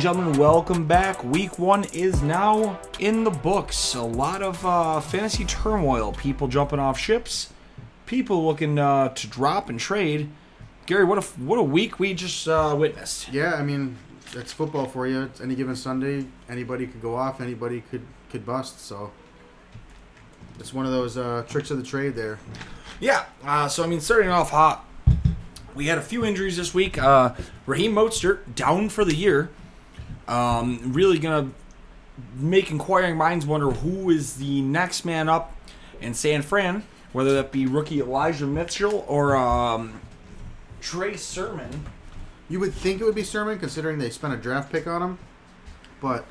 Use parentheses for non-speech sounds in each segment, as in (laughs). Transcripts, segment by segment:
and gentlemen, welcome back. Week one is now in the books. A lot of uh, fantasy turmoil. People jumping off ships. People looking uh, to drop and trade. Gary, what a what a week we just uh, witnessed. Yeah, I mean, it's football for you. It's any given Sunday, anybody could go off, anybody could could bust. So it's one of those uh, tricks of the trade there. Yeah. Uh, so I mean, starting off hot, we had a few injuries this week. Uh, Raheem Mostert down for the year. Um, really gonna make inquiring minds wonder who is the next man up in San Fran, whether that be rookie Elijah Mitchell or um, Trey Sermon. You would think it would be Sermon, considering they spent a draft pick on him, but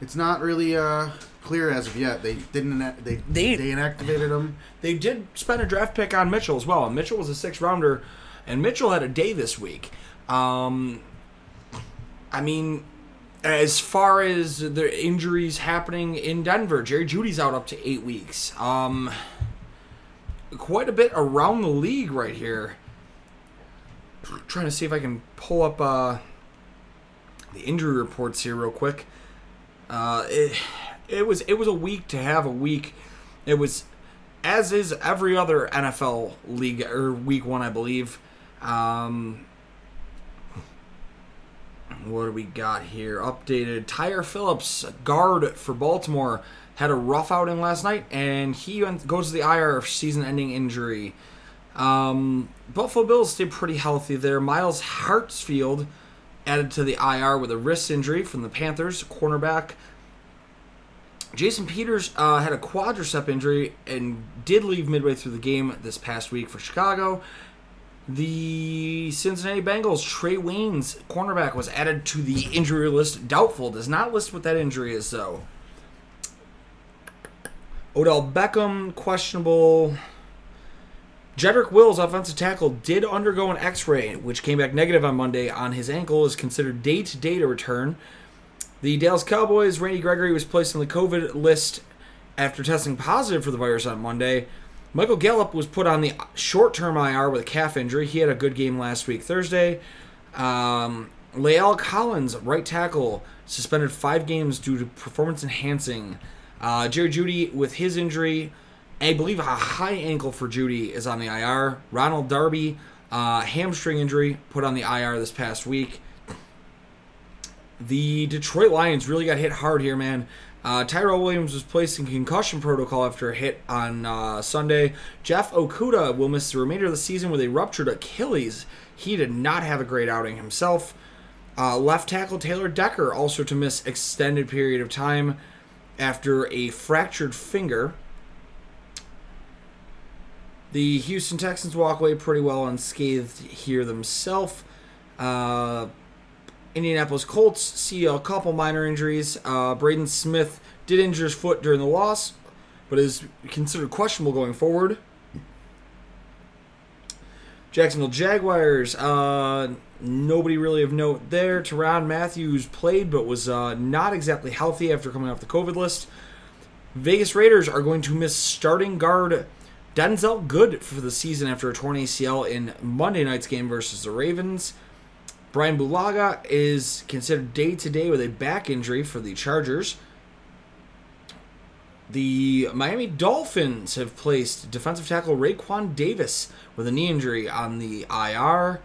it's not really uh, clear as of yet. They didn't. They They- they, inactivated him. They did spend a draft pick on Mitchell as well. And Mitchell was a six rounder, and Mitchell had a day this week. Um, I mean, as far as the injuries happening in Denver, Jerry Jeudy's out up to eight weeks. Um, quite a bit around the league right here. Trying to see if I can pull up uh, the injury reports here real quick. Uh, it, it was it was a week to have a week. It was as is every other NFL league or week one, I believe. Um, what do we got here? Updated. Tyre Phillips, guard for Baltimore, had a rough outing last night, and he went, goes to the IR for season-ending injury. Um, Buffalo Bills stayed pretty healthy there. Myles Hartsfield added to the IR with a wrist injury from the Panthers, cornerback. Jason Peters uh, had a quadricep injury and did leave midway through the game this past week for Chicago. The Cincinnati Bengals, Trae Waynes, cornerback, was added to the injury list. Doubtful. Does not list what that injury is, though. Odell Beckham, questionable. Jedrick Wills, offensive tackle, did undergo an x ray, which came back negative on Monday on his ankle, is considered day to day to return. The Dallas Cowboys, Randy Gregory was placed on the COVID list after testing positive for the virus on Monday. Michael Gallup was put on the short term IR with a calf injury. He had a good game last week, Thursday. Um, La'el Collins, right tackle, suspended five games due to performance enhancing. Uh, Jerry Jeudy, with his injury, I believe a high ankle for Jeudy, is on the IR. Ronald Darby, uh, hamstring injury, put on the IR this past week. The Detroit Lions really got hit hard here, man. Uh, Tyrell Williams was placed in concussion protocol after a hit on uh, Sunday. Jeff Okudah will miss the remainder of the season with a ruptured Achilles. He did not have a great outing himself. Uh, left tackle Taylor Decker also to miss extended period of time after a fractured finger. The Houston Texans walk away pretty well unscathed here themselves. Uh, Indianapolis Colts see a couple minor injuries. Uh, Braden Smith did injure his foot during the loss, but is considered questionable going forward. Jacksonville Jaguars, uh, nobody really of note there. Teron Matthews played, but was uh, not exactly healthy after coming off the COVID list. Vegas Raiders are going to miss starting guard Denzelle Good for the season after a torn ACL in Monday night's game versus the Ravens. Brian Bulaga is considered day to day with a back injury for the Chargers. The Miami Dolphins have placed defensive tackle Raekwon Davis with a knee injury on the IR.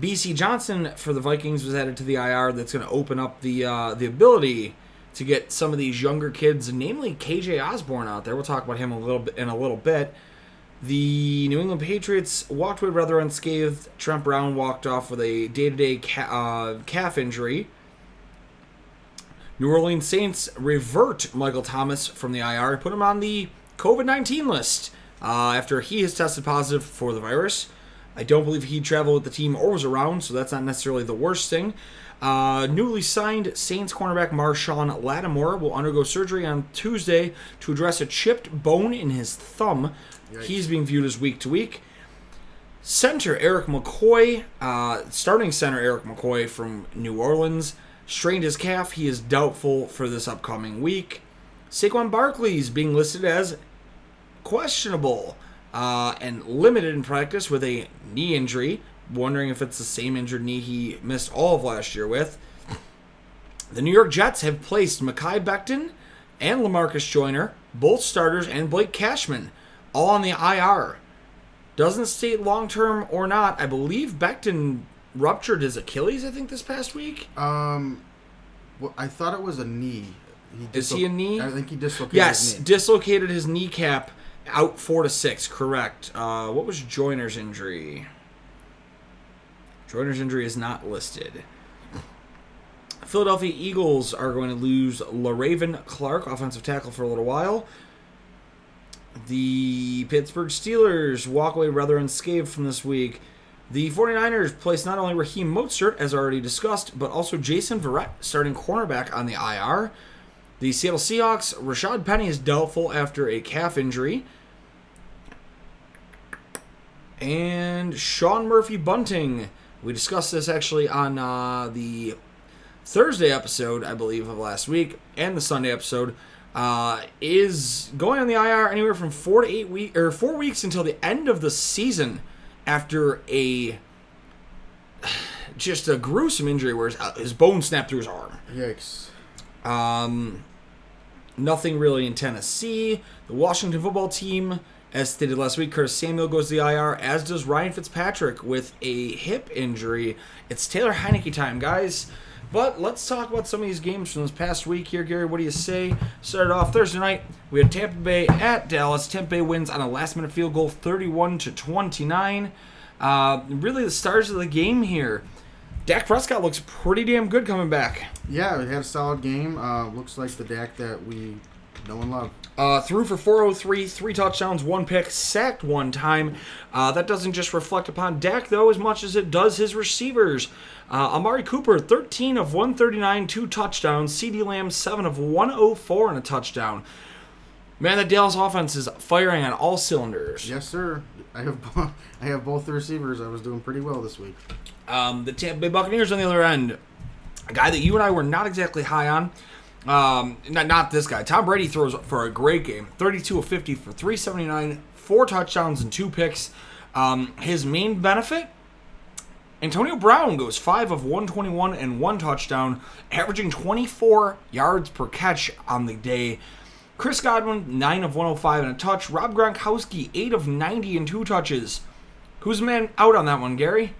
Bisi Johnson for the Vikings was added to the IR. That's going to open up the uh, the ability to get some of these younger kids, namely KJ Osborn, out there. We'll talk about him a little bit in a little bit. The New England Patriots walked away rather unscathed. Trent Brown walked off with a day-to-day uh, calf injury. New Orleans Saints revert Michael Thomas from the IR, put him on the COVID 19 list uh, after he has tested positive for the virus. I don't believe he traveled with the team or was around, so that's not necessarily the worst thing. Uh, newly signed Saints cornerback Marshon Lattimore will undergo surgery on Tuesday to address a chipped bone in his thumb. Yikes. He's being viewed as week to week. Center Eric McCoy, uh, starting center Eric McCoy from New Orleans, strained his calf. He is doubtful for this upcoming week. Saquon Barkley is being listed as questionable uh, and limited in practice with a knee injury. Wondering if it's the same injured knee he missed all of last year with. The New York Jets have placed Mekhi Becton and Lamarcus Joyner, both starters, and Blake Cashman, all on the IR. Doesn't state long term or not. I believe Becton ruptured his Achilles, I think, this past week. Um, well, I thought it was a knee. He Is he a knee? I think he dislocated Yes, his knee. dislocated his kneecap, out four to six. Correct. Uh, what was Joyner's injury? Joyner's injury is not listed. Philadelphia Eagles are going to lose Le'Raven Clark, offensive tackle, for a little while. The Pittsburgh Steelers walk away rather unscathed from this week. The 49ers placed not only Raheem Mostert, as already discussed, but also Jason Verrett, starting cornerback, on the IR. The Seattle Seahawks, Rashad Penny is doubtful after a calf injury. And Sean Murphy Bunting. We discussed this actually on uh, the Thursday episode, I believe, of last week, and the Sunday episode. Uh, is going on the IR anywhere from four to eight weeks, or four weeks until the end of the season, after a (sighs) just a gruesome injury where his, uh, his bone snapped through his arm. Yikes. Um, nothing really in Tennessee. The Washington football team, as stated last week, Curtis Samuel goes to the IR, as does Ryan Fitzpatrick with a hip injury. It's Taylor Heinicke time, guys. But let's talk about some of these games from this past week here, Gary. What do you say? Started off Thursday night. We had Tampa Bay at Dallas. Tampa Bay wins on a last-minute field goal, 31 to 29. Uh, really, the stars of the game here. Dak Prescott looks pretty damn good coming back. Yeah, we had a solid game. Uh, looks like the Dak that we know and love. Uh, threw for 403, three touchdowns, one pick, sacked one time. Uh, that doesn't just reflect upon Dak, though, as much as it does his receivers. Uh, Amari Cooper, 13 of 139, two touchdowns. CeeDee Lamb, 7 of 104 and a touchdown. Man, the Dallas offense is firing on all cylinders. Yes, sir. I have bo- (laughs) I have both the receivers. I was doing pretty well this week. Um, the Tampa Bay Buccaneers on the other end, a guy that you and I were not exactly high on. Um, not, not this guy. Tom Brady throws for a great game 32 of 50 for 379, four touchdowns, and two picks. Um, his main benefit Antonio Brown goes 5 of 121 and one touchdown, averaging 24 yards per catch on the day. Chris Godwin, 9 of 105 and a touch. Rob Gronkowski, 8 of 90 and two touches. Who's man out on that one, Gary?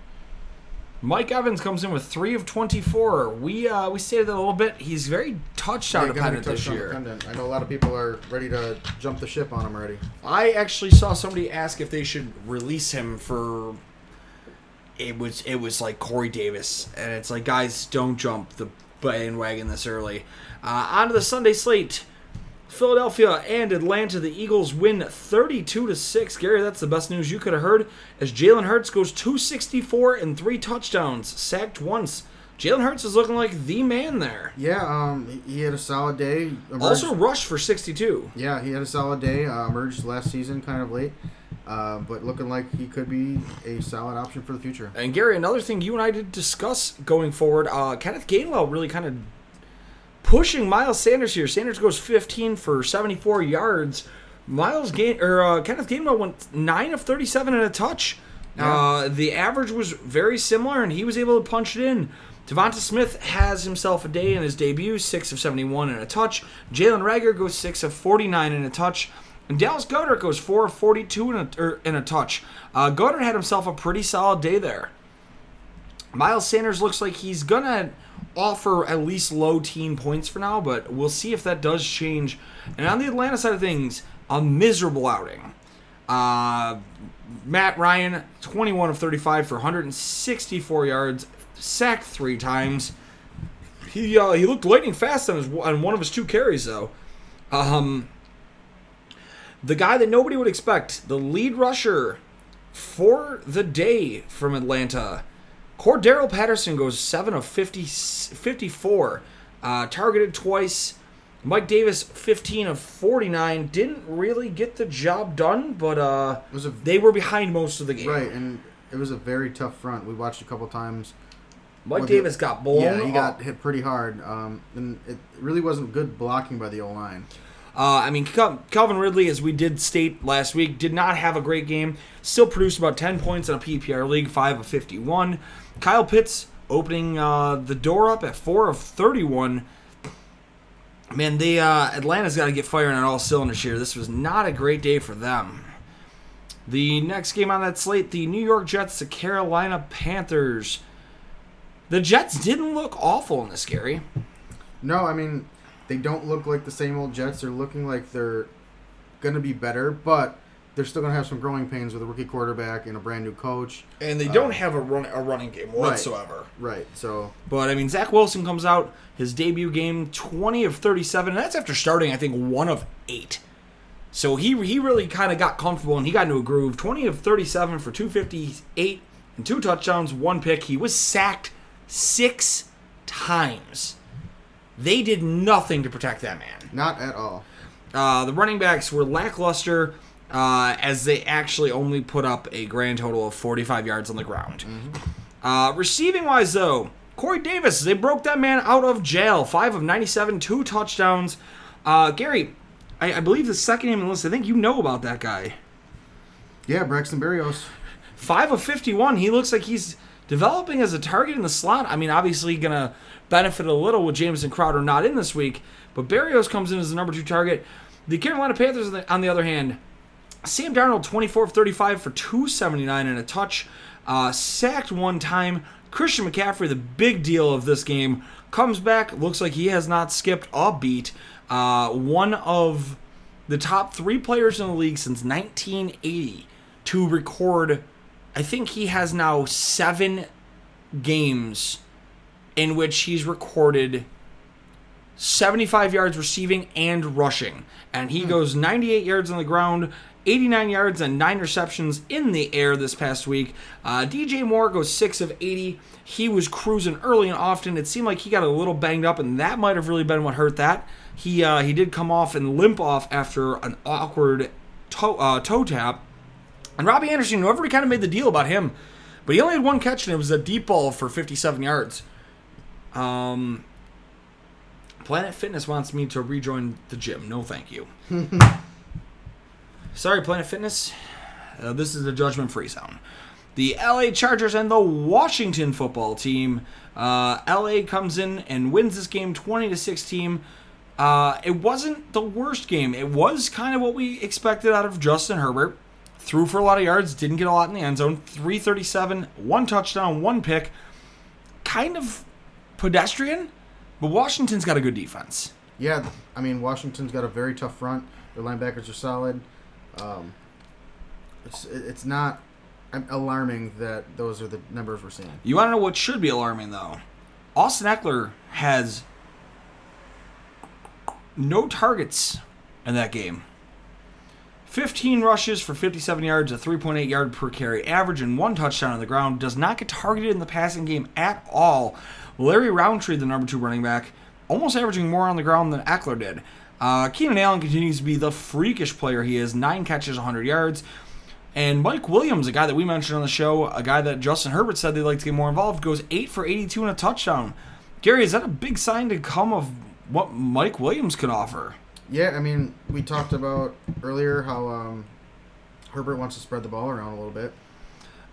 Mike Evans comes in with 3 of 24. We uh, we stated that a little bit. He's very touchdown Yeah, gonna be dependent this year. dependent. I know a lot of people are ready to jump the ship on him already. I actually saw somebody ask if they should release him for. It was it was like Corey Davis, and it's like guys, don't jump the bandwagon this early. Uh, on to the Sunday slate. Philadelphia and Atlanta, the Eagles win 32 to 6. Gary, that's the best news you could have heard. As Jalen Hurts goes 264 and three touchdowns, sacked once. Jalen Hurts is looking like the man there. Yeah, um, he had a solid day. Emerged- Also rushed for 62. yeah, he had a solid day. Uh, emerged last season, kind of late, uh, but looking like he could be a solid option for the future. And Gary, another thing you and I did discuss going forward, uh, Kenneth Gainwell really kind of pushing Miles Sanders here. Sanders goes 15 for 74 yards. Miles Gain or uh, Kenneth Gainwell went nine of 37 and a touch. Uh, the average was very similar, and he was able to punch it in. Devonta Smith has himself a day in his debut, six of 71 and a touch. Jalen Reagor goes six of 49 and a touch. And Dallas Goedert goes four of 42 and a, er, and a touch. Uh, Goedert had himself a pretty solid day there. Miles Sanders looks like he's gonna offer at least low teen points for now, but we'll see if that does change. And on the Atlanta side of things, a miserable outing. Uh, Matt Ryan, 21 of 35 for 164 yards, sacked three times. He uh, he looked lightning fast on his on one of his two carries though. Um, the guy that nobody would expect, the lead rusher for the day from Atlanta, Cordarrelle Patterson goes 7 of 50, 54, uh, targeted twice. Mike Davis, 15 of 49, didn't really get the job done, but uh, a they were behind most of the game. right, and it was a very tough front. We watched a couple times. Mike Well, Davis the- got blown yeah, he got hit pretty hard, um, and it really wasn't good blocking by the O line. Uh, I mean, Cal- Calvin Ridley, as we did state last week, did not have a great game. Still produced about 10 points in a PPR league, 5 of 51. Kyle Pitts opening uh, the door up at 4 of 31. Man, they uh, Atlanta's got to get firing on all cylinders here. This was not a great day for them. The next game on that slate, the New York Jets, the Carolina Panthers. The Jets didn't look awful in this, Gary. No, I mean they don't look like the same old Jets. They're looking like they're gonna be better, but they're still gonna have some growing pains with a rookie quarterback and a brand new coach. And they Uh, don't have a run a running game Right. whatsoever. Right. So But I mean, Zach Wilson comes out his debut game, twenty of thirty-seven, and that's after starting, I think, one of eight. So he he really kind of got comfortable and he got into a groove. Twenty of thirty-seven for two fifty-eight and two touchdowns, one pick. He was sacked six times. They did nothing to protect that man. not at all. Uh, the running backs were lackluster uh, as they actually only put up a grand total of 45 yards on the ground. Uh, receiving wise, though, Corey Davis, they broke that man out of jail. 5 of 97, two touchdowns. Uh, Gary, I, I believe the second name on the list, I think you know about that guy. Yeah, Braxton Berrios. 5 of 51. He looks like he's developing as a target in the slot. I mean, obviously, going to benefit a little with Jameson Crowder not in this week, but Berrios comes in as the number two target. The Carolina Panthers, on the- on the other hand, Sam Darnold, 24 of 35 for 279 and a touch, uh, sacked one time. Christian McCaffrey, the big deal of this game, comes back. Looks like he has not skipped a beat. Uh, one of the top three players in the league since 1980 to record. I think he has now seven games in which he's recorded 75 yards receiving and rushing. And he goes 98 yards on the ground, 89 yards, and 9 receptions in the air this past week. Uh, DJ Moore goes 6 of 80. He was cruising early and often. It seemed like he got a little banged up, and that might have really been what hurt that. He, uh, he did come off and limp off after an awkward toe, uh, toe tap. And Robbie Anderson, who everybody kind of made the deal about him, but he only had one catch, and it was a deep ball for 57 yards. Um, Planet Fitness wants me to rejoin the gym. No, thank you. (laughs) Sorry, Planet Fitness. Uh, this is the judgment free zone. The LA Chargers and the Washington football team. Uh, LA comes in and wins this game 20 to 16. Uh, it wasn't the worst game. It was kind of what we expected out of Justin Herbert. Threw for a lot of yards, didn't get a lot in the end zone. 337, one touchdown, one pick. Kind of pedestrian, but Washington's got a good defense. Yeah, I mean Washington's got a very tough front. Their linebackers are solid. Um, it's it's not alarming that those are the numbers we're seeing. You want to know what should be alarming, though? Austin Ekeler has no targets in that game. 15 rushes for 57 yards, a 3.8 yard per carry average, and one touchdown on the ground. Does not get targeted in the passing game at all. Larry Rountree, the number two running back, almost averaging more on the ground than Ekeler did. Uh, Keenan Allen continues to be the freakish player he is. Nine catches, 100 yards. And Mike Williams, a guy that we mentioned on the show, a guy that Justin Herbert said they'd like to get more involved, goes 8 for 82 and a touchdown. Gary, is that a big sign to come of what Mike Williams could offer? Yeah, I mean we talked about earlier how um, Herbert wants to spread the ball around a little bit.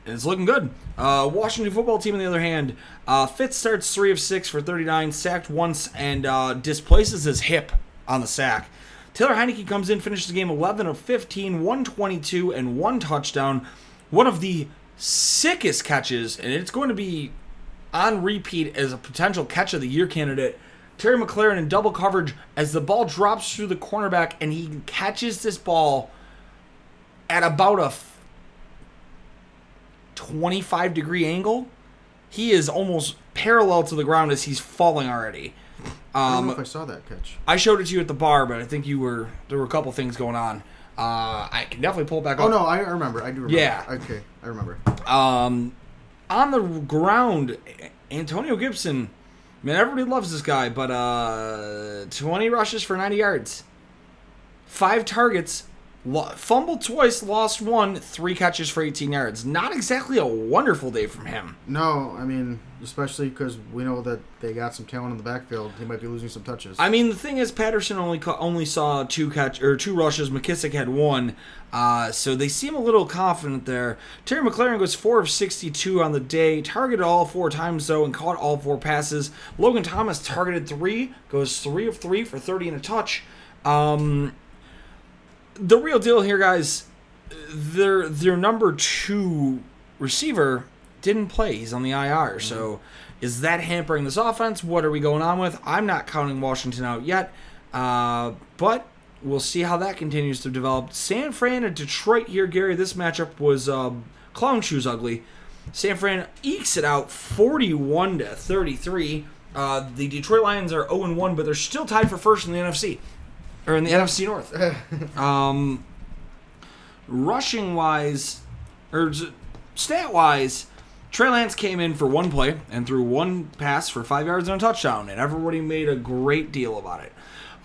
It's looking good. Uh, Washington football team, on the other hand, uh, Fitz starts three of six for 39, sacked once, and uh, displaces his hip on the sack. Taylor Heinicke comes in, finishes the game 11 of 15, 122, and one touchdown. One of the sickest catches, and it's going to be on repeat as a potential catch of the year candidate. Terry McLaurin in double coverage as the ball drops through the cornerback, and he catches this ball at about a 25 degree angle. He is almost parallel to the ground as he's falling already. I don't know Um, if I saw that catch. I showed it to you at the bar, but I think you were there were a couple things going on. Uh, I can definitely pull it back on. Oh up. no, I remember. I do remember. Yeah. Okay, I remember. Um, on the ground, Antonio Gibson, man, everybody loves this guy, but uh, 20 rushes for 90 yards, five targets, fumbled twice, lost one, three catches for 18 yards. Not exactly a wonderful day from him. No, I mean, especially because we know that they got some talent in the backfield. He might be losing some touches. I mean, the thing is, Patterson only ca- only saw two catch or two rushes. McKissic had one, uh, so they seem a little confident there. Terry McLaurin goes four of sixty-two on the day, targeted all four times though, and caught all four passes. Logan Thomas targeted three, goes three of three for thirty and a touch. Um, the real deal here, guys, their their number two receiver didn't play. He's on the IR. So is that hampering this offense? What are we going on with? I'm not counting Washington out yet, uh, but we'll see how that continues to develop. San Fran and Detroit here, Gary. This matchup was um, clown shoes ugly. San Fran ekes it out 41 to 33. Uh, the Detroit Lions are 0 1, but they're still tied for first in the NFC or in the NFC North. (laughs) um, rushing wise, or stat wise, Trey Lance came in for one play and threw one pass for five yards and a touchdown, and everybody made a great deal about it.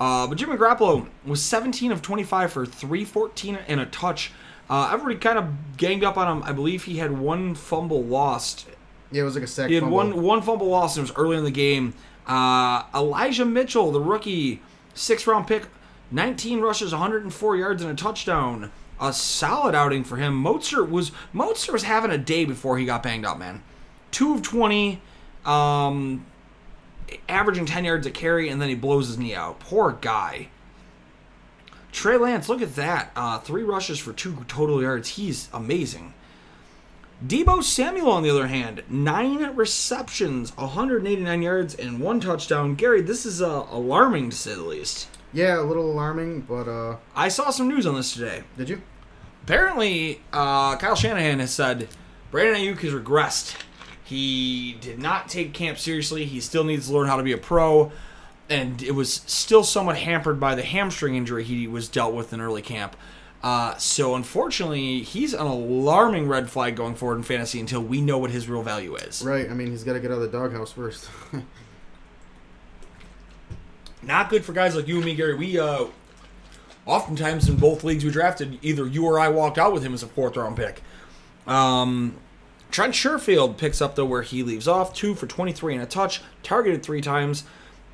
Uh, but Jimmy Garoppolo was 17 of 25 for 314 and a touch. Uh, everybody kind of ganged up on him. I believe he had one fumble lost yeah, it was like a sack. he had fumble. one one fumble loss and it was early in the game. Uh, Elijah Mitchell, the rookie, six round pick, 19 rushes, 104 yards and a touchdown. A solid outing for him. Mostert was Mostert was having a day before he got banged up, man. Two of 20, um, averaging 10 yards a carry, and then he blows his knee out. Poor guy. Trey Lance, look at that. Uh, three rushes for two total yards. He's amazing. Deebo Samuel, on the other hand, nine receptions, 189 yards, and one touchdown. Gary, this is uh, alarming to say the least. Yeah, a little alarming, but uh, I saw some news on this today. did you? Apparently, uh, Kyle Shanahan has said Brandon Aiyuk has regressed. He did not take camp seriously. He still needs to learn how to be a pro, and it was still somewhat hampered by the hamstring injury he was dealt with in early camp. Uh, so unfortunately, he's an alarming red flag going forward in fantasy until we know what his real value is. Right. I mean, he's got to get out of the doghouse first. (laughs) Not good for guys like you and me, Gary. We uh, oftentimes in both leagues we drafted, either you or I walked out with him as a fourth round pick. Um, Trent Sherfield picks up though where he leaves off, two for twenty three and a touch, targeted three times.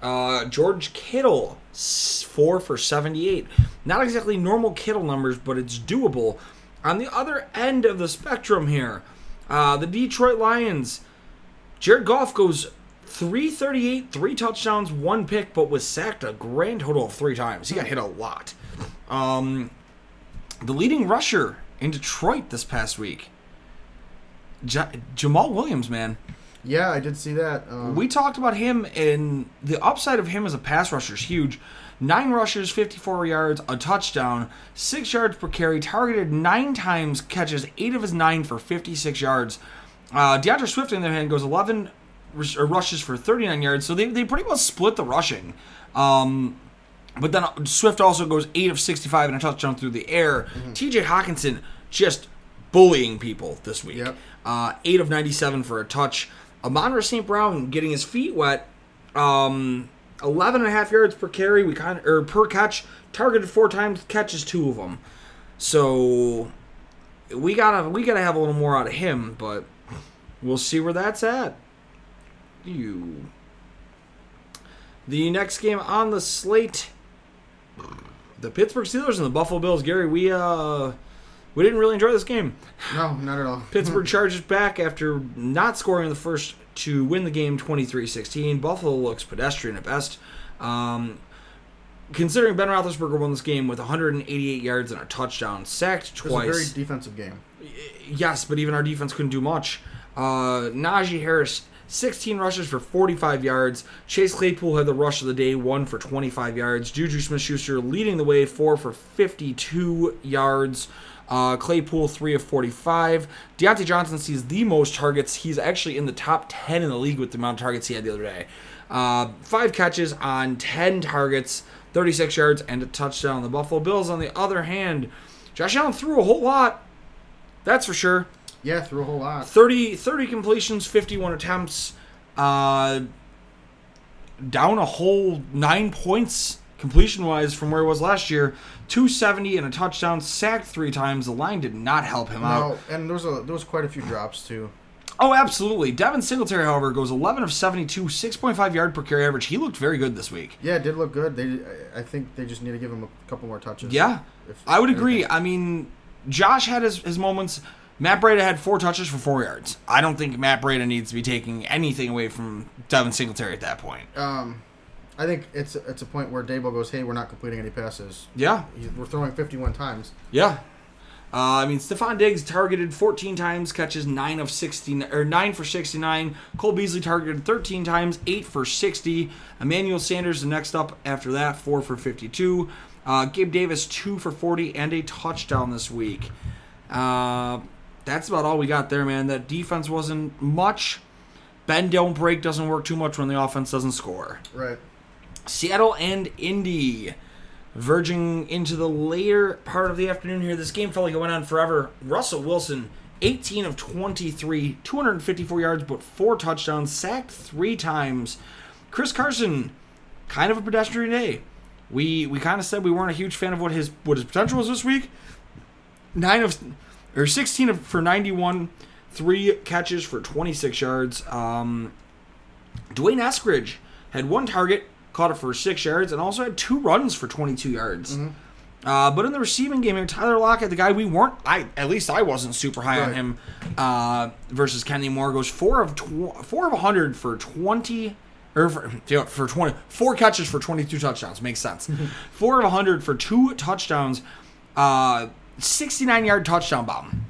Uh, George Kittle, four for seventy eight. Not exactly normal Kittle numbers, but it's doable. On the other end of the spectrum here, uh, the Detroit Lions. Jared Goff goes 338, three touchdowns, one pick, but was sacked a grand total of three times. He got hit a lot. Um, the leading rusher in Detroit this past week, Ja- Jamal Williams, man. yeah, I did see that. Um, We talked about him, and the upside of him as a pass rusher is huge. Nine rushes, 54 yards, a touchdown, six yards per carry, targeted nine times, catches eight of his nine for 56 yards. Uh, DeAndre Swift, on the other hand, goes 11 rus- or rushes for 39 yards, so they, they pretty much split the rushing. Um, but then Swift also goes 8 of 65 and a touchdown through the air. TJ Hockenson just bullying people this week. Yep. Uh, 8 of 97 for a touch. Amon St. Brown getting his feet wet. Um, 11 and a half yards per carry. We kind of, or per catch. Targeted four times, catches two of them. So we gotta we gotta have a little more out of him, but we'll see where that's at. You. The next game on the slate, the Pittsburgh Steelers and the Buffalo Bills. Gary, we uh we didn't really enjoy this game. no, not at all. (laughs) Pittsburgh (laughs) charges back after not scoring the first to win the game 23-16. Buffalo looks pedestrian at best. Um, considering Ben Roethlisberger won this game with 188 yards and a touchdown, sacked twice. It was a very defensive game. yes, but even our defense couldn't do much. Uh, Najee Harris, 16 rushes for 45 yards. Chase Claypool had the rush of the day, one for 25 yards. Juju Smith-Schuster leading the way, four for 52 yards. Uh, Claypool, 3 of 45. Diontae Johnson sees the most targets. He's actually in the top 10 in the league with the amount of targets he had the other day. Uh, five catches on 10 targets, 36 yards, and a touchdown. The Buffalo Bills, on the other hand, Josh Allen threw a whole lot. That's for sure. Yeah, threw a whole lot. 30, 30 completions, 51 attempts. Uh, down a whole nine points completion wise from where it was last year. 270 and a touchdown, sacked three times. The line did not help him out. No, and there was a there was quite a few drops too. Oh, absolutely. Devin Singletary, however, goes 11 of 72, 6.5 yard per carry average. He looked very good this week. Yeah, it did look good. They, I think they just need to give him a couple more touches. Yeah, I would agree. I mean, Josh had his, his moments. Matt Breida had four touches for four yards. I don't think Matt Breida needs to be taking anything away from Devin Singletary at that point. Um, I think it's it's a point where Daboll goes, "Hey, we're not completing any passes. Yeah, He's, we're throwing 51 times." yeah. Uh, I mean, Stefon Diggs targeted 14 times, catches 9 of 60, or 9 for 69. Cole Beasley targeted 13 times, 8 for 60. Emmanuel Sanders, the next up after that, 4 for 52. Uh, Gabe Davis, 2 for 40, and a touchdown this week. Uh, that's about all we got there, man. That defense wasn't much. Bend don't break doesn't work too much when the offense doesn't score. Right. Seattle and Indy verging into the later part of the afternoon here. This game felt like it went on forever. Russell Wilson, 18 of 23, 254 yards, but four touchdowns, sacked three times. Chris Carson, kind of a pedestrian day. We we kind of said we weren't a huge fan of what his what his potential was this week. Nine of or 16 of, for 91, three catches for 26 yards. Um, D'Wayne Eskridge had one target, caught it for six yards, and also had two runs for 22 yards. Uh, but in the receiving game here, Tyler Lockett, the guy we weren't, I at least I wasn't super high on him, uh, versus Kenny Moore goes four of tw- four of 100 for 20. Or for, you know, for 20, four catches for 22 touchdowns. Makes sense. (laughs) four of 100 for two touchdowns. Uh, 69 yard touchdown bomb.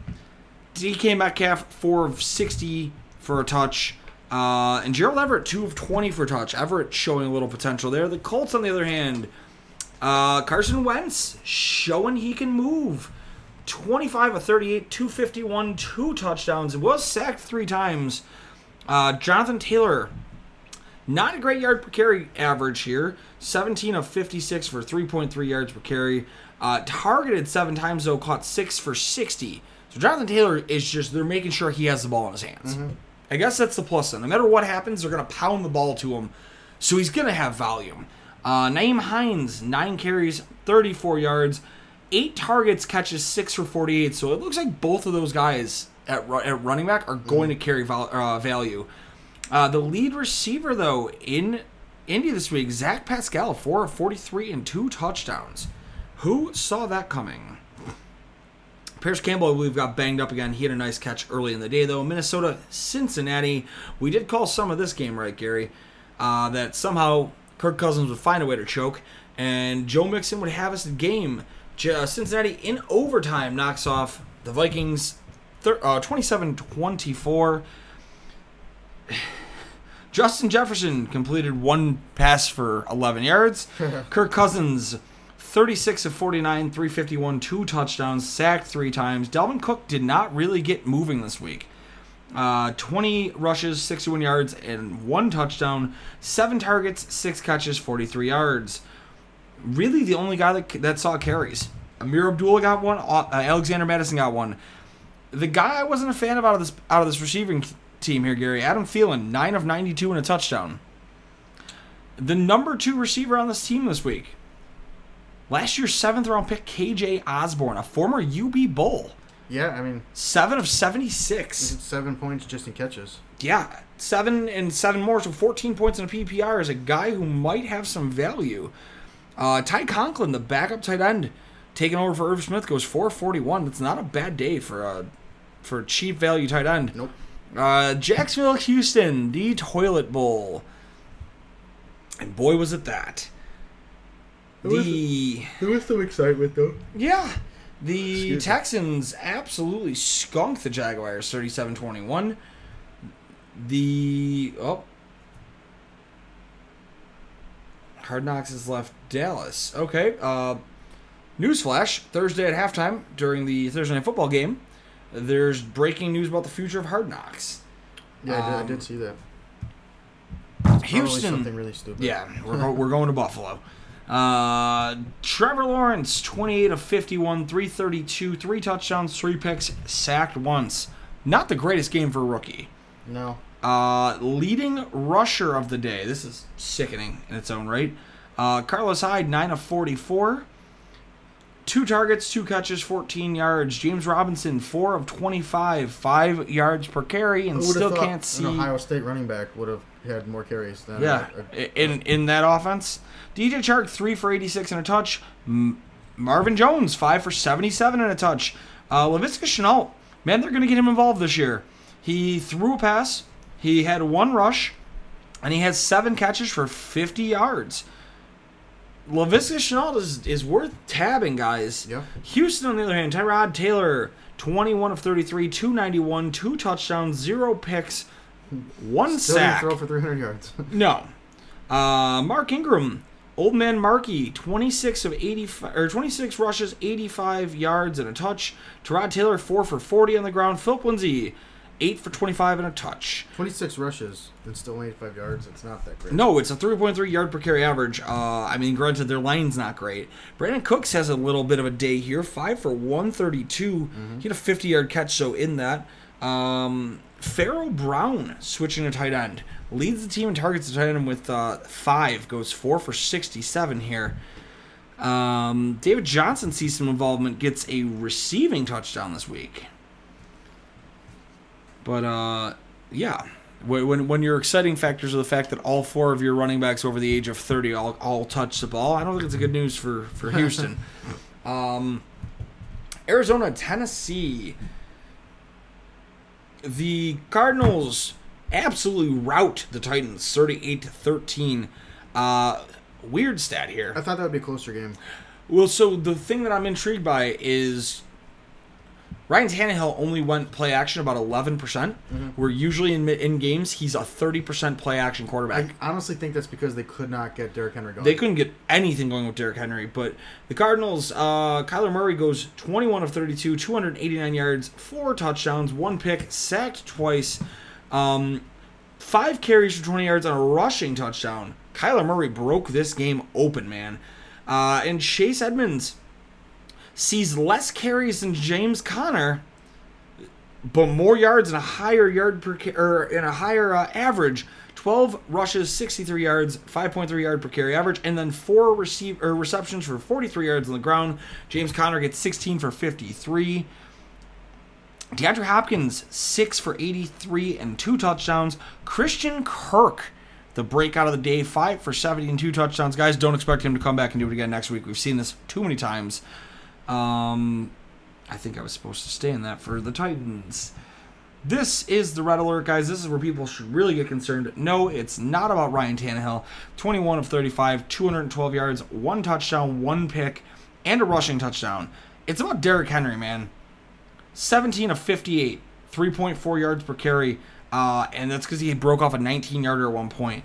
DK Metcalf, 4 of 60 for a touch. Uh, and Gerald Everett, 2 of 20 for a touch. Everett showing a little potential there. The Colts, on the other hand, uh, Carson Wentz showing he can move. 25 of 38, 251, two touchdowns. Was sacked three times. Uh, Jonathan Taylor, not a great yard per carry average here. 17 of 56 for 3.3 yards per carry. Uh, targeted seven times, though, caught six for 60. So Jonathan Taylor is just, they're making sure he has the ball in his hands. I guess that's the plus. Then. No matter what happens, they're going to pound the ball to him. So he's going to have volume. Uh, Nyheim Hines, nine carries, 34 yards, eight targets, catches six for 48. So it looks like both of those guys at, at running back are going to carry val- uh, value. Uh, the lead receiver, though, in Indy this week, Zach Pascal, 4 of 43 and two touchdowns. Who saw that coming? Parris Campbell, we've got banged up again. He had a nice catch early in the day, though. Minnesota, Cincinnati. We did call some of this game right, Gary. Uh, that somehow Kirk Cousins would find a way to choke, and Joe Mixon would have us a game. Uh, Cincinnati, in overtime, knocks off the Vikings uh, 27 24. (sighs) Justin Jefferson completed one pass for 11 yards. (laughs) Kirk Cousins, 36 of 49, 351, two touchdowns, sacked three times. Dalvin Cook did not really get moving this week. Uh, 20 rushes, 61 yards, and one touchdown. Seven targets, six catches, 43 yards. Really, the only guy that, that saw carries. Ameer Abdullah got one. uh, Alexander Mattison got one. The guy I wasn't a fan of out of this out of this receiving team here, Gary, Adam Thielen, nine of 92 and a touchdown. The number two receiver on this team this week. Last year's seventh round pick, KJ Osborn, a former UB Bull, Yeah, I mean, seven of 76. seven points just in catches. Yeah, seven and seven more, so 14 points in a PPR is a guy who might have some value. Uh, Ty Conklin, the backup tight end, taking over for Irv Smith, goes 441. That's not a bad day for a for a cheap value tight end. Nope. Uh, Jacksonville, Houston, the Toilet Bowl, and boy was it that. The There was some excitement though. yeah. The Excuse me. Texans absolutely skunked the Jaguars 37 21. The. Oh. Hard Knocks has left Dallas. Okay. Uh, Newsflash: Thursday at halftime during the Thursday night football game, there's breaking news about the future of Hard Knocks. Yeah, I, did, I Um, did see that. Probably Houston, something really stupid. yeah, we're, we're going to Buffalo. Uh, Trevor Lawrence, 28 of 51, 332, three touchdowns, three picks, sacked once. Not the greatest game for a rookie. No. Uh, leading rusher of the day. This is sickening in its own right. Uh, Carlos Hyde, 9 of 44. Two targets, two catches, 14 yards. James Robinson, 4 of 25, 5 yards per carry, and still can't see. An Ohio State running back would have had more carries than Yeah, a- a- in in that offense, DJ Chark three for eighty six and a touch. M- Marvin Jones five for seventy seven and a touch. Uh, Laviska Shenault, man, they're gonna get him involved this year. He threw a pass, he had one rush, and he has seven catches for fifty yards. Laviska Shenault is is worth tabbing, guys. Yeah. Houston, on the other hand, Tyrod Taylor, 21 of 33, 291, two touchdowns, zero picks, one Still sack. throw for 300 yards. (laughs) No. Uh, Mark Ingram, old man Markey, 26 of 85 or 26 rushes, 85 yards and a touch. Tyrod Taylor 4 for 40 on the ground. Philip Lindsay 8 for 25 and a touch. 26 rushes and still 85 yards. It's not that great. No, it's a 3.3 yard per carry average. Uh, I mean, granted, their line's not great. Brandin Cooks has a little bit of a day here. 5 for 132. He had a 50 yard catch, so in that. Um, Pharaoh Brown switching to tight end. Leads the team in targets to tight end with uh, 5. Goes 4 for 67 here. Um, David Johnson sees some involvement, gets a receiving touchdown this week. But uh, yeah, when when- when your exciting factors are the fact that all four of your running backs over the age of thirty all, all touch the ball, I don't think it's a good news for for (laughs) Houston. um, Arizona, Tennessee. The Cardinals absolutely rout the Titans, thirty-eight to thirteen. Uh, weird stat here. I thought that would be a closer game. Well, so the thing that I'm intrigued by is Ryan Tannehill only went play action about 11%, percent where usually in in games he's a 30% play action quarterback. I honestly think that's because they could not get Derrick Henry going. they couldn't get anything going with Derrick Henry, but the Cardinals, uh, Kyler Murray goes 21 of 32, 289 yards, four touchdowns, one pick, sacked twice, um, five carries for 20 yards, and a rushing touchdown. Kyler Murray broke this game open, man. Uh, and Chase Edmonds sees less carries than James Conner, but more yards and a higher yard per or in a higher uh, average. 12 rushes, 63 yards, 5.3 yard per carry average, and then four receive or receptions for 43 yards on the ground. James Conner gets 16 for 53. DeAndre Hopkins, 6 for 83 and two touchdowns. Christian Kirk, the breakout of the day, 5 for 70 and two touchdowns. Guys, don't expect him to come back and do it again next week. We've seen this too many times. Um, I think I was supposed to stay in that for the Titans. This is the red alert, guys. This is where people should really get concerned. No, it's not about Ryan Tannehill. 21 of 35, 212 yards, one touchdown, one pick, and a rushing touchdown. It's about Derrick Henry, man. 17 of 58, 3.4 yards per carry, uh, and that's because he broke off a 19 yarder at one point.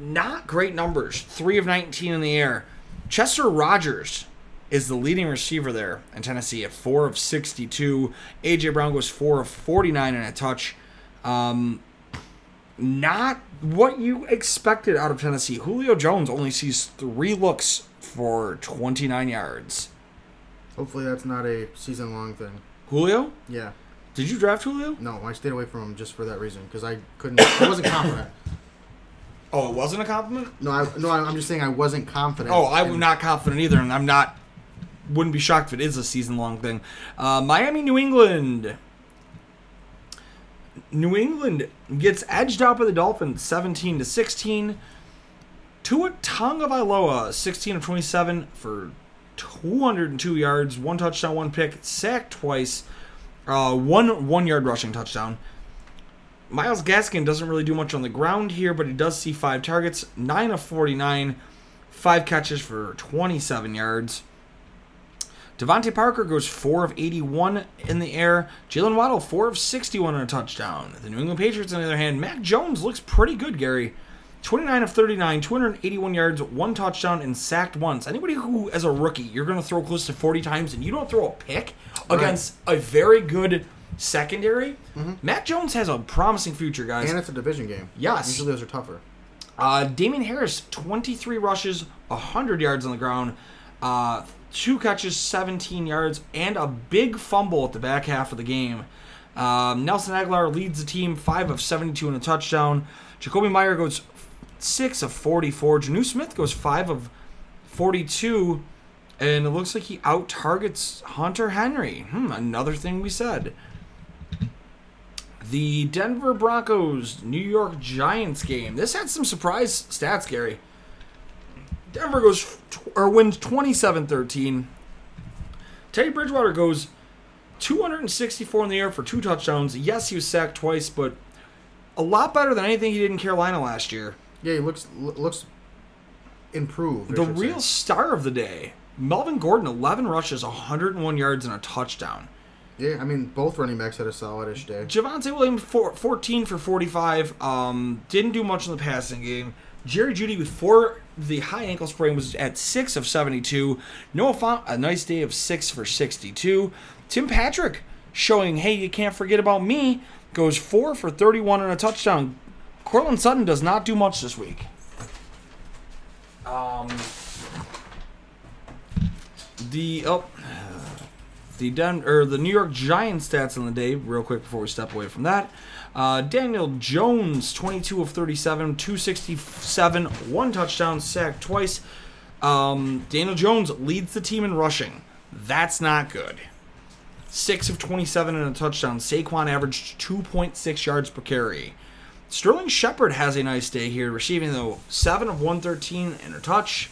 Not great numbers. 3 of 19 in the air. Chester Rogers is the leading receiver there in Tennessee at 4 of 62. A.J. Brown goes 4 of 49 and a touch. Um, not what you expected out of Tennessee. Julio Jones only sees three looks for 29 yards. Hopefully that's not a season long thing. Julio? Yeah. Did you draft Julio? No, I stayed away from him just for that reason because I couldn't. I wasn't confident. Oh, it wasn't a compliment? No, I, no, I'm just saying I wasn't confident. Oh, I'm not confident either, and I'm not. Wouldn't be shocked if it is a season long thing. Uh, Miami, New England. New England gets edged out by the Dolphins, 17 to 16. Tua Tagovailoa, 16 of 27 for 202 yards, one touchdown, one pick, sacked twice, uh, one one yard rushing touchdown. Myles Gaskin doesn't really do much on the ground here, but he does see five targets, nine of 49, five catches for 27 yards. DeVante Parker goes 4 of 81 in the air. Jaylen Waddle, 4 of 61 on a touchdown. The New England Patriots, on the other hand, Mac Jones looks pretty good, Gary. 29 of 39, 281 yards, one touchdown, and sacked once. Anybody who, as a rookie, you're going to throw close to 40 times and you don't throw a pick against a very good secondary, Matt Jones has a promising future, guys. And it's a division game. Yes. Usually those are tougher. Uh, Damien Harris, 23 rushes, 100 yards on the ground, uh, two catches, 17 yards, and a big fumble at the back half of the game. Um, Nelson Agholor leads the team, 5 of 72 and a touchdown. Jakobi Meyer goes 6 of 44. Jonnu Smith goes 5 of 42. And it looks like he out targets Hunter Henry. Hmm, another thing we said. The Denver Broncos New York Giants game. This had some surprise stats, Gary. Denver goes or wins 27-13. Teddy Bridgewater goes 264 in the air for two touchdowns. Yes, he was sacked twice, but a lot better than anything he did in Carolina last year. Yeah, he looks looks improved. The real say. star of the day, Melvin Gordon, 11 rushes, 101 yards, and a touchdown. Yeah, I mean both running backs had a solid-ish day. Javonte Williams, four, 14 for 45. Um, didn't do much in the passing game. Jerry Jeudy with four, the high ankle sprain was at six of 72. Noah Fant, a nice day of six for 62. Tim Patrick showing, hey, you can't forget about me, goes four for 31 and a touchdown. Courtland Sutton does not do much this week. Um, the oh, the Den- or the New York Giants stats on the day, real quick before we step away from that. Uh, Daniel Jones, 22 of 37, 267, one touchdown, sacked twice. Um, Daniel Jones leads the team in rushing. That's not good. 6 of 27 and a touchdown. Saquon averaged 2.6 yards per carry. Sterling Shepard has a nice day here, receiving though 7 of 113 and a touch.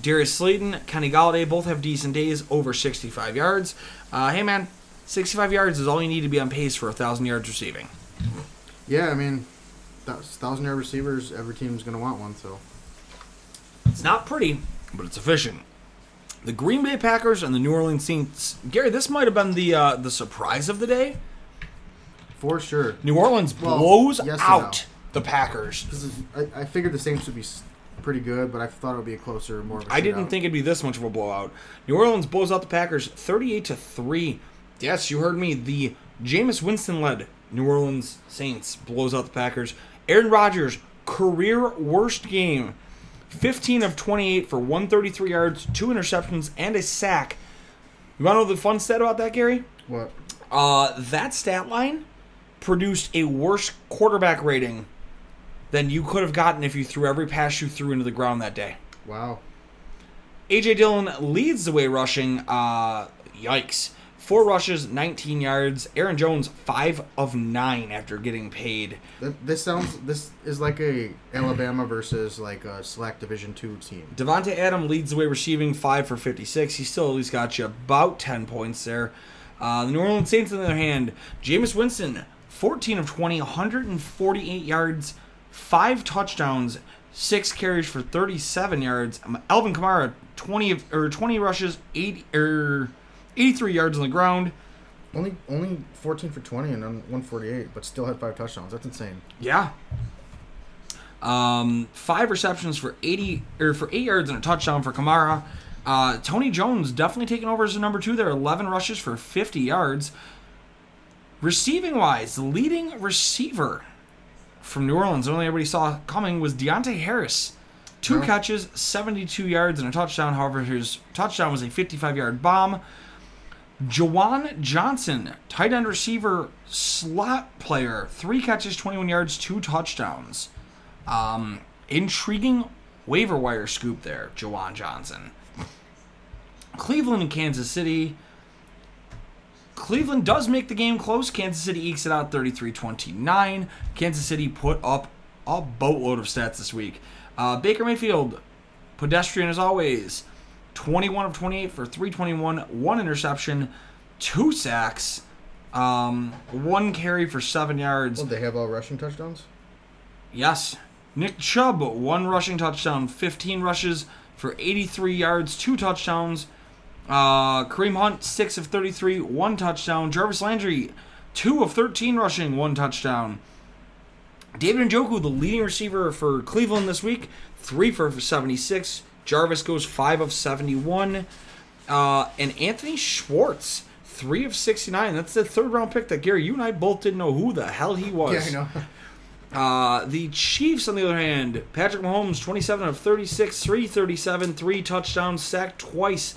Darius Slayton, Kenny Golladay both have decent days, over 65 yards. Uh, hey man, 65 yards is all you need to be on pace for a thousand yards receiving. Yeah, I mean, thousand yard receivers. Every team's gonna want one. So It's not pretty, but it's efficient. The Green Bay Packers and the New Orleans Saints. Gary, this might have been the uh, the surprise of the day. for sure, New Orleans Well, blows yes out the Packers. Is- I, I figured the Saints would be pretty good, but I thought it would be a closer, more of a I didn't think it'd be this much of a blowout. New Orleans blows out the Packers 38 to 3. Yes, you heard me. The Jameis Winston led New Orleans Saints blows out the Packers. Aaron Rodgers, career worst game. 15 of 28 for 133 yards, two interceptions, and a sack. You want to know the fun stat about that, Gary? what. Uh, that stat line produced a worse quarterback rating than you could have gotten if you threw every pass you threw into the ground that day. Wow. AJ Dillon leads the way rushing. Uh, yikes. Four rushes, 19 yards. Aaron Jones, five of nine after getting paid. This sounds. This is like a Alabama versus like a select Division two team. Davante Adam leads the way receiving, five for 56. He still at least got you about 10 points there. Uh, the New Orleans Saints, on the other hand, Jameis Winston, 14 of 20, 148 yards, five touchdowns, six carries for 37 yards. Um, Alvin Kamara, 20 of, or 20 rushes, eight or 83 yards on the ground. Only only fourteen for twenty and then one forty eight, but still had five touchdowns. That's insane. Yeah. Um, five receptions for 80 or for eight yards and a touchdown for Kamara. Uh, Tony Jones definitely taking over as the number two there. 11 rushes for 50 yards. Receiving wise, the leading receiver from New Orleans, the only everybody saw coming was Deonte Harris. Two Yeah. catches, 72 yards, and a touchdown. However, his touchdown was a 55 yard bomb. Juwan Johnson, tight end receiver, slot player, three catches, 21 yards, two touchdowns. Um, intriguing waiver wire scoop there, Juwan Johnson. Cleveland and Kansas City. Cleveland does make the game close. Kansas City ekes it out 33 29. Kansas City put up a boatload of stats this week. Uh, Baker Mayfield, pedestrian as always. 21 of 28 for 321, one interception, two sacks, um, one carry for seven yards. Well, they have all rushing touchdowns. Yes. Nick Chubb, one rushing touchdown, 15 rushes for 83 yards, two touchdowns. Uh, Kareem Hunt, 6 of 33, one touchdown. Jarvis Landry, 2 of 13 rushing, one touchdown. David Njoku, the leading receiver for Cleveland this week, three for 76. Jarvis goes five of 71. Uh, and Anthony Schwartz, three of 69. That's the third round pick that Gary, you and I both didn't know who the hell he was. Yeah, I know. (laughs) Uh, the Chiefs, on the other hand, Patrick Mahomes, 27 of 36, 337, three touchdowns, sacked twice.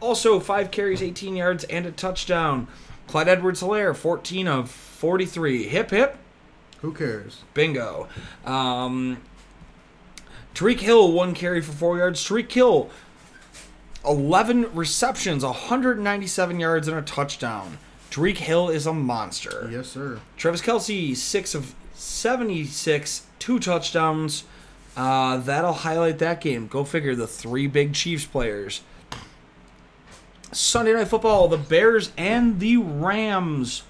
Also, five carries, 18 yards, and a touchdown. Clyde Edwards Helaire, 14 of 43. Hip, hip. Who cares? Bingo. Um, Tyreek Hill, one carry for four yards. Tyreek Hill, 11 receptions, 197 yards, and a touchdown. Tyreek Hill is a monster. Yes, sir. Travis Kelce, six of 76, two touchdowns. Uh, that'll highlight that game. Go figure the three big Chiefs players. Sunday Night Football, the Bears and the Rams.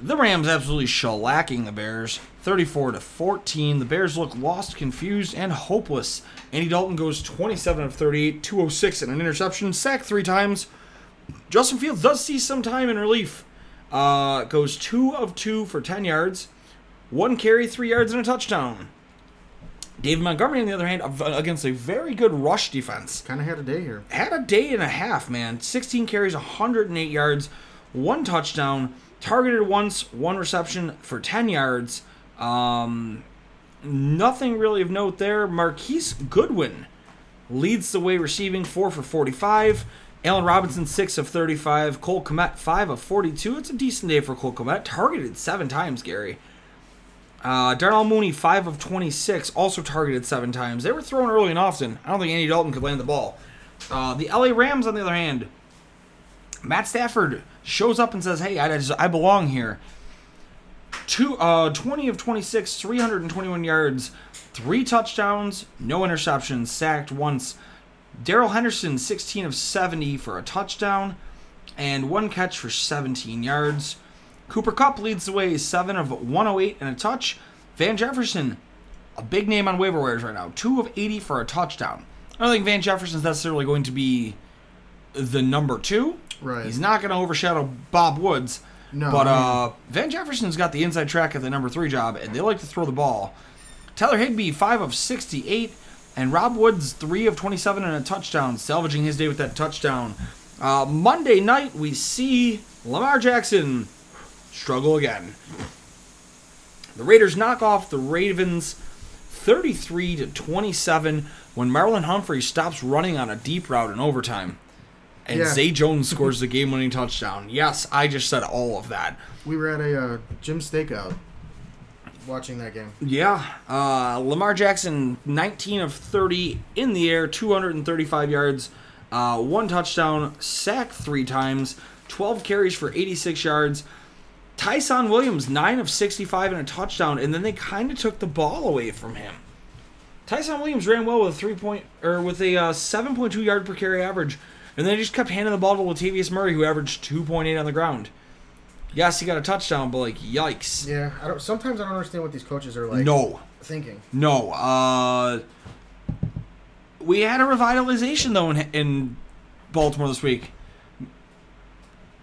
The Rams absolutely shellacking the Bears, 34 to 14. The Bears look lost, confused, and hopeless. Andy Dalton goes 27 of 38, 206 and an interception, sacked three times. Justin Fields does see some time in relief. Uh, goes two of two for 10 yards, one carry, three yards, and a touchdown. David Montgomery, on the other hand, against a very good rush defense Kind of had a day here. had a day and a half, man. 16 carries, 108 yards, one touchdown, targeted once, one reception for 10 yards. Um, nothing really of note there. Marquise Goodwin leads the way receiving, 4 for 45. Allen Robinson, 6 of 35. Cole Kmet, 5 of 42. It's a decent day for Cole Kmet. Targeted seven times, Gary. Uh, Darnell Mooney, 5 of 26, also targeted seven times. They were thrown early and often. I don't think Andy Dalton could land the ball. Uh, the LA Rams, on the other hand, Matt Stafford shows up and says, "Hey, I, just, I belong here." Two, uh, 20 of 26, 321 yards, three touchdowns, no interceptions, sacked once. Darrell Henderson, 16 of 70 for a touchdown, and one catch for 17 yards. Cooper Kupp leads the way, 7 of 108 and a touch. Van Jefferson, a big name on waiver wires right now, 2 of 80 for a touchdown. I don't think Van Jefferson's necessarily going to be the number two. Right. He's not going to overshadow Bob Woods. No, But uh, Van Jefferson's got the inside track at the number three job, and they like to throw the ball. Tyler Higbee, 5 of 68, and Rob Woods, 3 of 27 and a touchdown, salvaging his day with that touchdown. Uh, Monday night, we see Lamar Jackson struggle again. The Raiders knock off the Ravens 33 to 27 when Marlon Humphrey stops running on a deep route in overtime. And Yeah. Zay Jones scores the game winning touchdown. Yes, I just said all of that. We were at a uh, Jim Stakeout watching that game. Yeah. Uh, Lamar Jackson, 19 of 30 in the air, 235 yards, uh, one touchdown, sacked three times, 12 carries for 86 yards. Ty'Son Williams, 9 of 65 and a touchdown, and then they kind of took the ball away from him. Ty'Son Williams ran well with a three point or with a uh, 7.2 yard per carry average, and then they just kept handing the ball to Latavius Murray, who averaged 2.8 on the ground. Yes, he got a touchdown, but like, yikes. Yeah, I don't. Sometimes I don't understand what these coaches are like. no. Thinking. No. Uh, we had a revitalization though in, in Baltimore this week.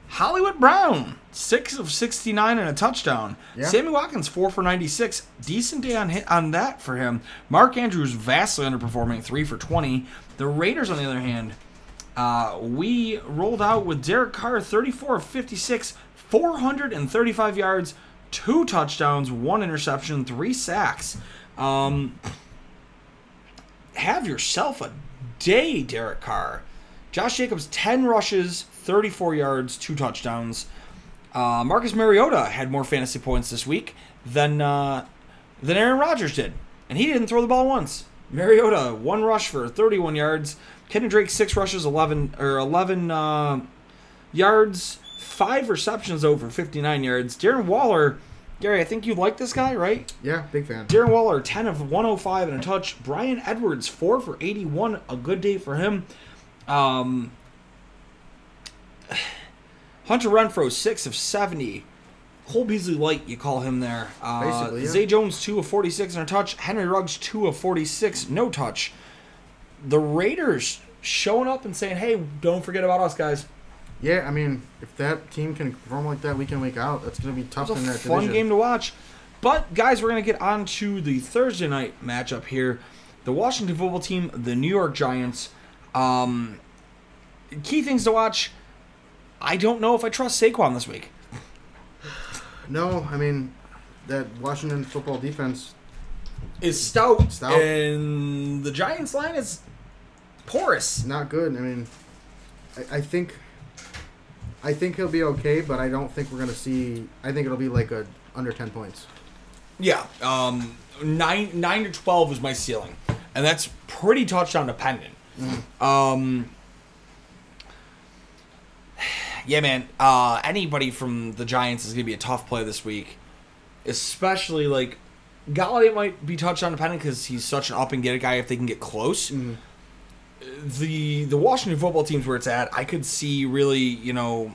Hollywood Brown, six of sixty-nine and a touchdown. Yeah. Sammy Watkins, four for ninety-six. Decent day on hit on that for him. Mark Andrews vastly underperforming, three for twenty. The Raiders, on the other hand, uh, we rolled out with Derek Carr, thirty-four of fifty-six, four hundred and thirty-five yards, two touchdowns, one interception, three sacks. Um, have yourself a day, Derek Carr. Josh Jacobs, 10 rushes, 34 yards, two touchdowns. Uh, Marcus Mariota had more fantasy points this week than uh, than Aaron Rodgers did, and he didn't throw the ball once. Mariota, one rush for 31 yards. Kenny Drake, six rushes, 11 or 11 uh, yards, five receptions over 59 yards. Darren Waller, Gary, I think you like this guy, right? Yeah, big fan. Darren Waller, 10 of 105 and a touch. Bryan Edwards, 4 for 81. A good day for him. Um, (sighs) Hunter Renfrow, 6 of 70. Cole Beasley Light, you call him there. Uh, Basically, yeah. Zay Jones, 2 of 46 and a touch. Henry Ruggs, 2 of 46, no touch. The Raiders showing up and saying, hey, don't forget about us, guys. Yeah, I mean, if that team can perform like that week in week out, that's going to be tough in a that fun division. game to watch. but guys, we're gonna get on to the Thursday night matchup here. The Washington football team, the New York Giants. Um, key things to watch. I don't know if I trust Saquon this week. (laughs) No, I mean that Washington football defense. Is stout, Stout. and the Giants line is porous. Not good. I mean, I, I think. I think he'll be okay, but I don't think we're gonna see. I think it'll be like a under ten points. Yeah, um, nine nine to twelve is my ceiling, and that's pretty touchdown dependent. Um, yeah, man. Uh, anybody from the Giants is gonna be a tough play this week, especially like Golladay might be touchdown dependent because he's such an up and get guy. If they can get close, mm-hmm. the the Washington football teams where it's at, I could see really you know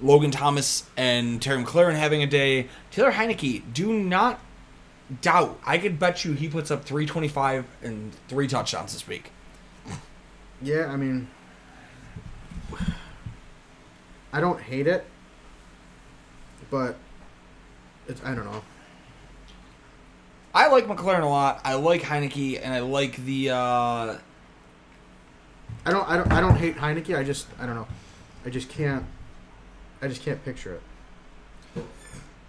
Logan Thomas and Terry McLaurin having a day. Taylor Heinicke, do not doubt. I could bet you he puts up 325 and three touchdowns this week. Yeah, I mean, I don't hate it, but it's I don't know. I like McLaurin a lot. I like Heinicke, and I like the. Uh, I don't I don't I don't hate Heinicke. I just I don't know. I just can't. I just can't picture it.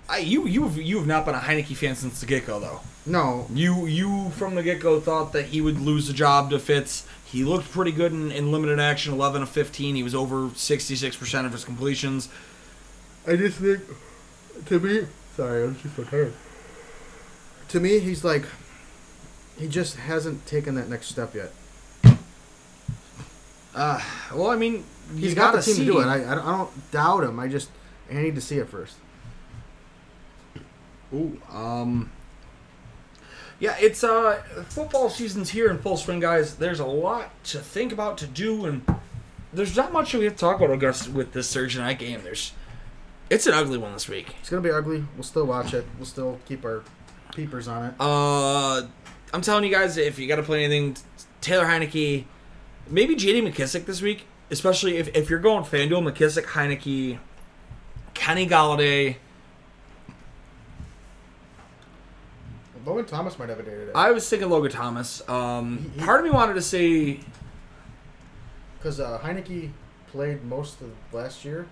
I, you you've you've not been a Heinicke fan since the get go though. No, You you from the get go thought that he would lose the job to Fitz. He looked pretty good in, in limited action, 11 of 15. He was over 66% of his completions. I just think to me. Sorry, I'm just so tired. To me, he's like, he just hasn't taken that next step yet. Uh, well, I mean, he's got the gotta team see. to do it. I, I don't- doubt him. I just I need to see it first. Ooh, um, yeah, it's uh football season's here in full swing, guys. There's a lot to think about, to do, and there's not much we have to talk about, August, with this Thursday night game. There's, it's an ugly one this week. It's gonna be ugly. We'll still watch it. We'll still keep our peepers on it. Uh, I'm telling you guys, if you got to play anything, Taylor Heinicke, maybe J.D. McKissic this week, especially if, if you're going FanDuel, McKissic, Heinicke, Kenny Golladay. Logan Thomas might have a day today. I was thinking Logan Thomas. Um, He- he- part of me wanted to say Because uh, Heinicke played most of last year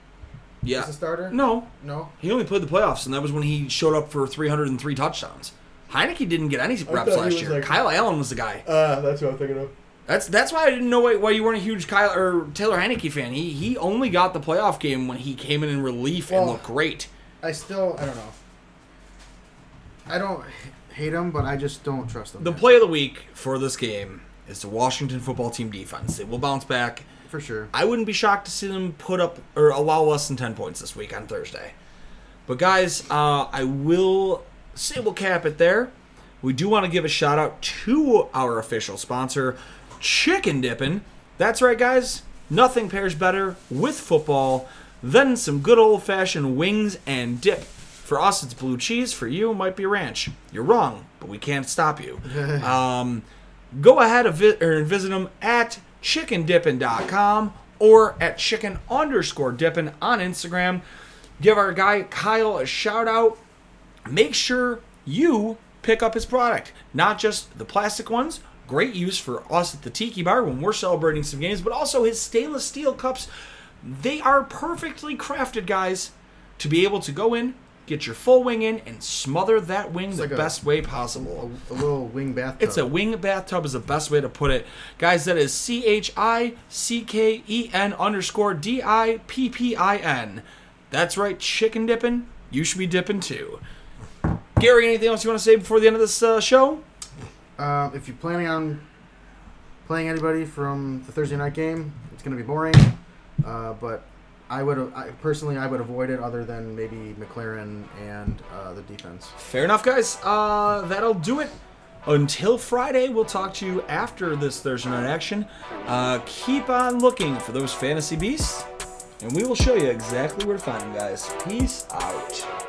Yeah. as a starter. No, No. he only played the playoffs, and that was when he showed up for 303 touchdowns. Heinicke didn't get any reps last year. like- Kyle Allen was the guy. Uh, that's what I'm thinking of. That's that's why I didn't know why, why you weren't a huge Kyle or Taylor Heinicke fan. He he only got the playoff game when he came in in relief and looked great. I still, I don't know. I don't hate him, but I just don't trust him. The play of the week for this game is the Washington football team defense. They will bounce back. For sure. I wouldn't be shocked to see them put up or allow less than 10 points this week on Thursday. But guys, uh, I will say we'll cap it there. We do want to give a shout out to our official sponsor, Chicken Dippin'. That's right, guys. Nothing pairs better with football than some good old fashioned wings and dip. For us, it's blue cheese. For you, it might be ranch. You're wrong, but we can't stop you. (laughs) um, go ahead and visit them at chickendippin.com or at chicken underscore dippin on Instagram. Give our guy Kyle a shout out. Make sure you pick up his product, not just the plastic ones. Great use for us at the Tiki Bar when we're celebrating some games, but also his stainless steel cups. They are perfectly crafted, guys, to be able to go in, get your full wing in, and smother that wing the like a- best way A, possible. a little wing bathtub. It's a wing bathtub is the best way to put it. Guys, that is C H I C K E N underscore D I P P I N. That's right, chicken dipping. You should be dipping too. Gary, anything else you want to say before the end of this uh, show? Uh, if you're planning on playing anybody from the Thursday night game, it's going to be boring. Uh, but I would, I, personally, I would avoid it other than maybe McLaurin and uh, the defense. Fair enough, guys. Uh, that'll do it. Until Friday, we'll talk to you after this Thursday night action. Uh, keep on looking for those fantasy beasts, and we will show you exactly where to find them, guys. Peace out.